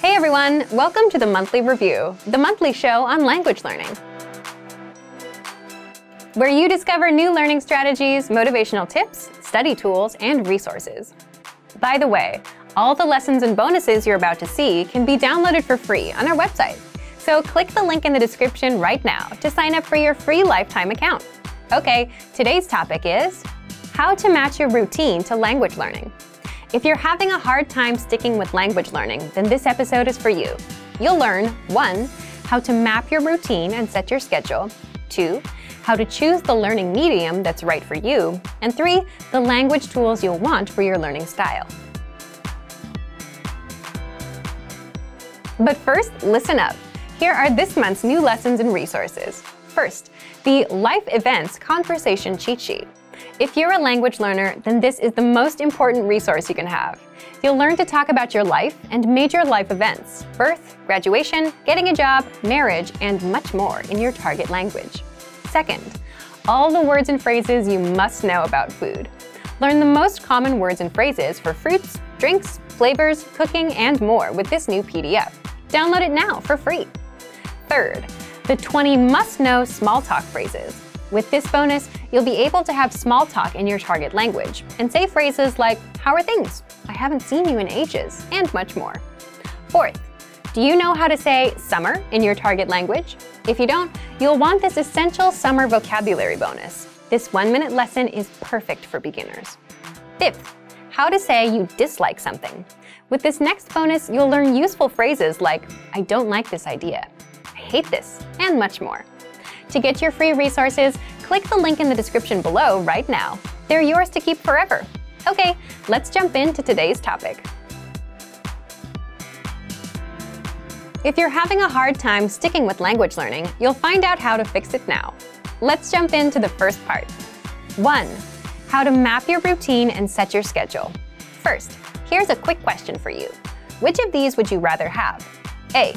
Hey everyone, welcome to the Monthly Review, the monthly show on language learning. Where you discover new learning strategies, motivational tips, study tools, and resources. By the way, all the lessons and bonuses you're about to see can be downloaded for free on our website. So click the link in the description right now to sign up for your free lifetime account. Okay, today's topic is how to match your routine to language learning. If you're having a hard time sticking with language learning, then this episode is for you. You'll learn 1. How to map your routine and set your schedule, 2. How to choose the learning medium that's right for you, and 3. The language tools you'll want for your learning style. But first, listen up. Here are this month's new lessons and resources. First, the Life Events Conversation Cheat Sheet. If you're a language learner, then this is the most important resource you can have. You'll learn to talk about your life and major life events birth, graduation, getting a job, marriage, and much more in your target language. Second, all the words and phrases you must know about food. Learn the most common words and phrases for fruits, drinks, flavors, cooking, and more with this new PDF. Download it now for free. Third, the 20 must know small talk phrases. With this bonus, you'll be able to have small talk in your target language and say phrases like, How are things? I haven't seen you in ages, and much more. Fourth, do you know how to say summer in your target language? If you don't, you'll want this essential summer vocabulary bonus. This one minute lesson is perfect for beginners. Fifth, how to say you dislike something. With this next bonus, you'll learn useful phrases like, I don't like this idea, I hate this, and much more. To get your free resources, click the link in the description below right now. They're yours to keep forever. Okay, let's jump into today's topic. If you're having a hard time sticking with language learning, you'll find out how to fix it now. Let's jump into the first part. 1. How to map your routine and set your schedule. First, here's a quick question for you. Which of these would you rather have? A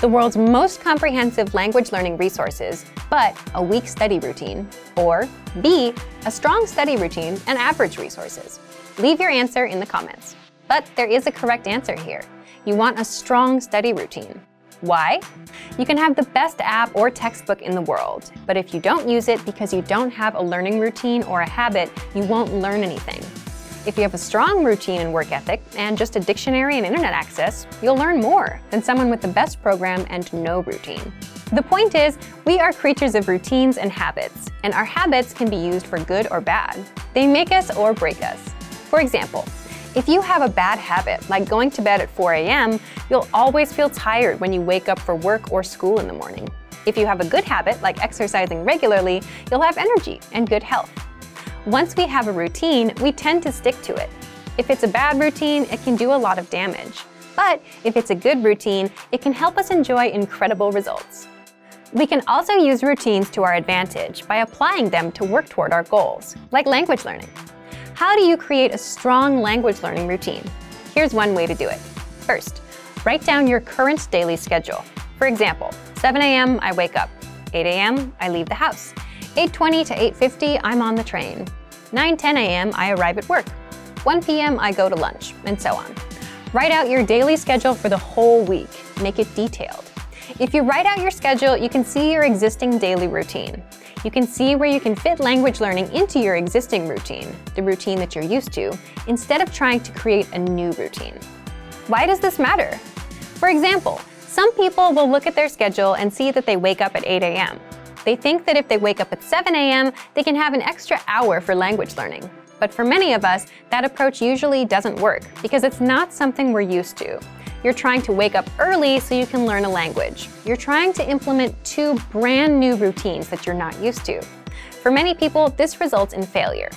the world's most comprehensive language learning resources, but a weak study routine, or B, a strong study routine and average resources? Leave your answer in the comments. But there is a correct answer here. You want a strong study routine. Why? You can have the best app or textbook in the world, but if you don't use it because you don't have a learning routine or a habit, you won't learn anything. If you have a strong routine and work ethic and just a dictionary and internet access, you'll learn more than someone with the best program and no routine. The point is, we are creatures of routines and habits, and our habits can be used for good or bad. They make us or break us. For example, if you have a bad habit, like going to bed at 4 a.m., you'll always feel tired when you wake up for work or school in the morning. If you have a good habit, like exercising regularly, you'll have energy and good health. Once we have a routine, we tend to stick to it. If it's a bad routine, it can do a lot of damage. But if it's a good routine, it can help us enjoy incredible results. We can also use routines to our advantage by applying them to work toward our goals, like language learning. How do you create a strong language learning routine? Here's one way to do it. First, write down your current daily schedule. For example, 7 a.m. I wake up, 8 a.m. I leave the house, 8:20 to 8:50 I'm on the train. 9:10 a.m. I arrive at work. 1 p.m. I go to lunch, and so on. Write out your daily schedule for the whole week. Make it detailed. If you write out your schedule, you can see your existing daily routine. You can see where you can fit language learning into your existing routine, the routine that you're used to, instead of trying to create a new routine. Why does this matter? For example, some people will look at their schedule and see that they wake up at 8 a.m. They think that if they wake up at 7 a.m., they can have an extra hour for language learning. But for many of us, that approach usually doesn't work because it's not something we're used to. You're trying to wake up early so you can learn a language. You're trying to implement two brand new routines that you're not used to. For many people, this results in failure.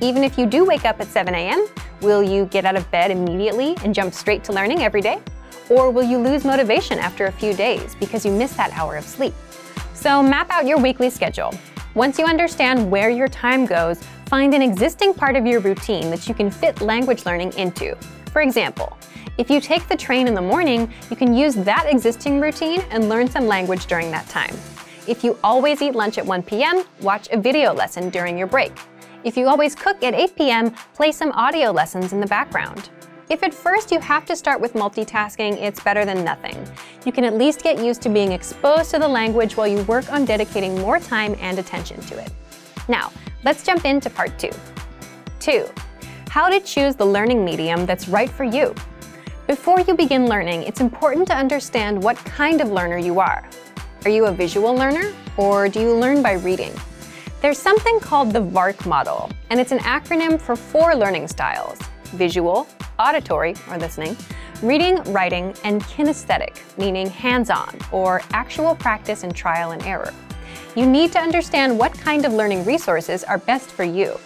Even if you do wake up at 7 a.m., will you get out of bed immediately and jump straight to learning every day? Or will you lose motivation after a few days because you missed that hour of sleep? So map out your weekly schedule. Once you understand where your time goes, find an existing part of your routine that you can fit language learning into. For example, if you take the train in the morning, you can use that existing routine and learn some language during that time. If you always eat lunch at 1 p.m., watch a video lesson during your break. If you always cook at 8 p.m., play some audio lessons in the background. If at first you have to start with multitasking, it's better than nothing. You can at least get used to being exposed to the language while you work on dedicating more time and attention to it. Now, let's jump into part two. Two, how to choose the learning medium that's right for you. Before you begin learning, it's important to understand what kind of learner you are. Are you a visual learner, or do you learn by reading? There's something called the VARK model, and it's an acronym for four learning styles visual, auditory, or listening, reading, writing, and kinesthetic, meaning hands on, or actual practice and trial and error. You need to understand what kind of learning resources are best for you.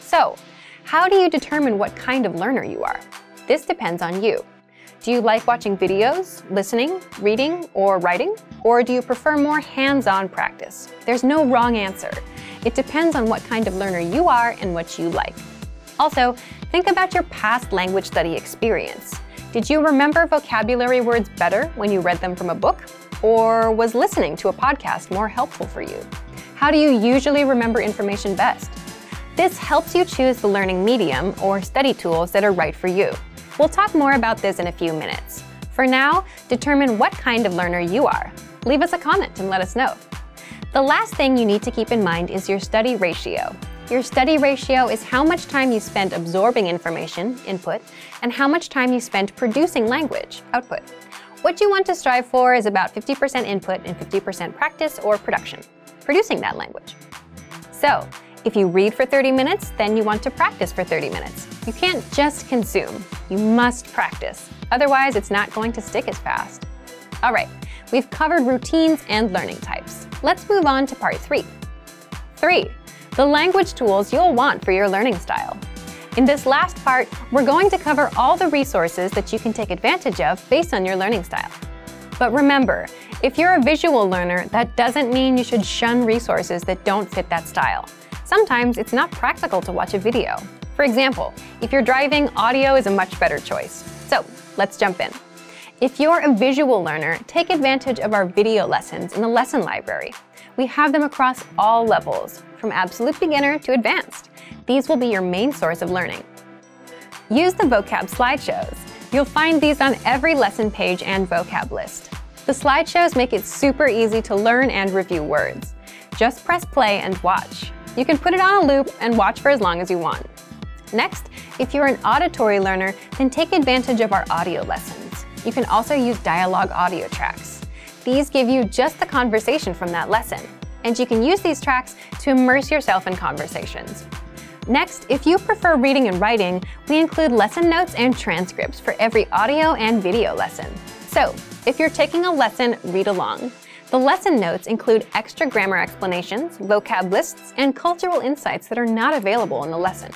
So, how do you determine what kind of learner you are? This depends on you. Do you like watching videos, listening, reading, or writing? Or do you prefer more hands on practice? There's no wrong answer. It depends on what kind of learner you are and what you like. Also, think about your past language study experience. Did you remember vocabulary words better when you read them from a book? Or was listening to a podcast more helpful for you? How do you usually remember information best? This helps you choose the learning medium or study tools that are right for you. We'll talk more about this in a few minutes. For now, determine what kind of learner you are. Leave us a comment and let us know. The last thing you need to keep in mind is your study ratio. Your study ratio is how much time you spend absorbing information, input, and how much time you spend producing language, output. What you want to strive for is about 50% input and 50% practice or production, producing that language. So, if you read for 30 minutes, then you want to practice for 30 minutes. You can't just consume, you must practice. Otherwise, it's not going to stick as fast. All right, we've covered routines and learning types. Let's move on to part three. Three, the language tools you'll want for your learning style. In this last part, we're going to cover all the resources that you can take advantage of based on your learning style. But remember, if you're a visual learner, that doesn't mean you should shun resources that don't fit that style. Sometimes it's not practical to watch a video. For example, if you're driving, audio is a much better choice. So let's jump in. If you're a visual learner, take advantage of our video lessons in the lesson library. We have them across all levels, from absolute beginner to advanced. These will be your main source of learning. Use the vocab slideshows. You'll find these on every lesson page and vocab list. The slideshows make it super easy to learn and review words. Just press play and watch. You can put it on a loop and watch for as long as you want. Next, if you're an auditory learner, then take advantage of our audio lessons. You can also use dialogue audio tracks. These give you just the conversation from that lesson and you can use these tracks to immerse yourself in conversations. Next, if you prefer reading and writing, we include lesson notes and transcripts for every audio and video lesson. So, if you're taking a lesson, read along. The lesson notes include extra grammar explanations, vocab lists, and cultural insights that are not available in the lesson.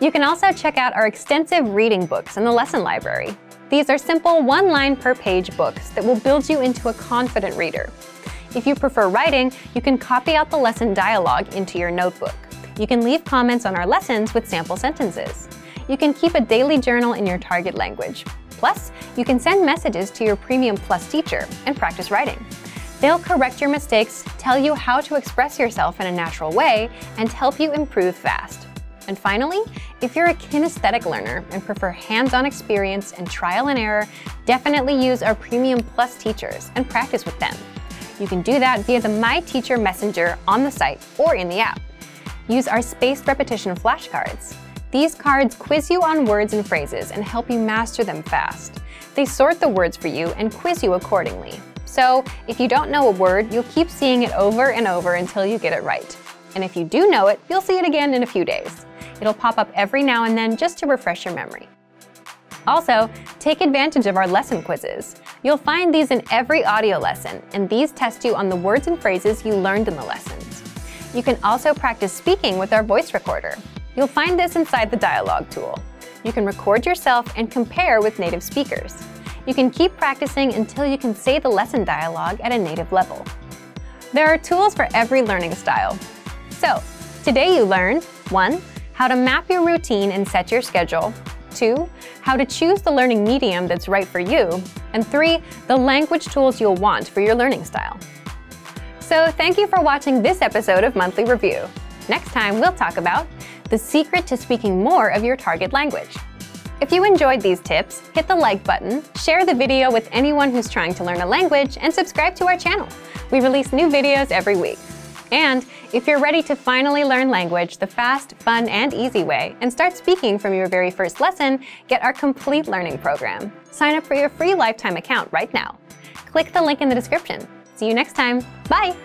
You can also check out our extensive reading books in the lesson library. These are simple one line per page books that will build you into a confident reader. If you prefer writing, you can copy out the lesson dialogue into your notebook. You can leave comments on our lessons with sample sentences. You can keep a daily journal in your target language. Plus, you can send messages to your Premium Plus teacher and practice writing. They'll correct your mistakes, tell you how to express yourself in a natural way, and help you improve fast. And finally, if you're a kinesthetic learner and prefer hands-on experience and trial and error, definitely use our Premium Plus teachers and practice with them. You can do that via the My Teacher Messenger on the site or in the app. Use our spaced repetition flashcards. These cards quiz you on words and phrases and help you master them fast. They sort the words for you and quiz you accordingly. So, if you don't know a word, you'll keep seeing it over and over until you get it right. And if you do know it, you'll see it again in a few days. It'll pop up every now and then just to refresh your memory. Also, take advantage of our lesson quizzes. You'll find these in every audio lesson, and these test you on the words and phrases you learned in the lessons. You can also practice speaking with our voice recorder. You'll find this inside the dialogue tool. You can record yourself and compare with native speakers. You can keep practicing until you can say the lesson dialogue at a native level. There are tools for every learning style. So, today you learned 1. How to map your routine and set your schedule. 2. How to choose the learning medium that's right for you. And 3. The language tools you'll want for your learning style. So thank you for watching this episode of Monthly Review. Next time, we'll talk about the secret to speaking more of your target language. If you enjoyed these tips, hit the like button, share the video with anyone who's trying to learn a language, and subscribe to our channel. We release new videos every week. And if you're ready to finally learn language the fast, fun, and easy way and start speaking from your very first lesson, get our complete learning program. Sign up for your free lifetime account right now. Click the link in the description. See you next time. Bye!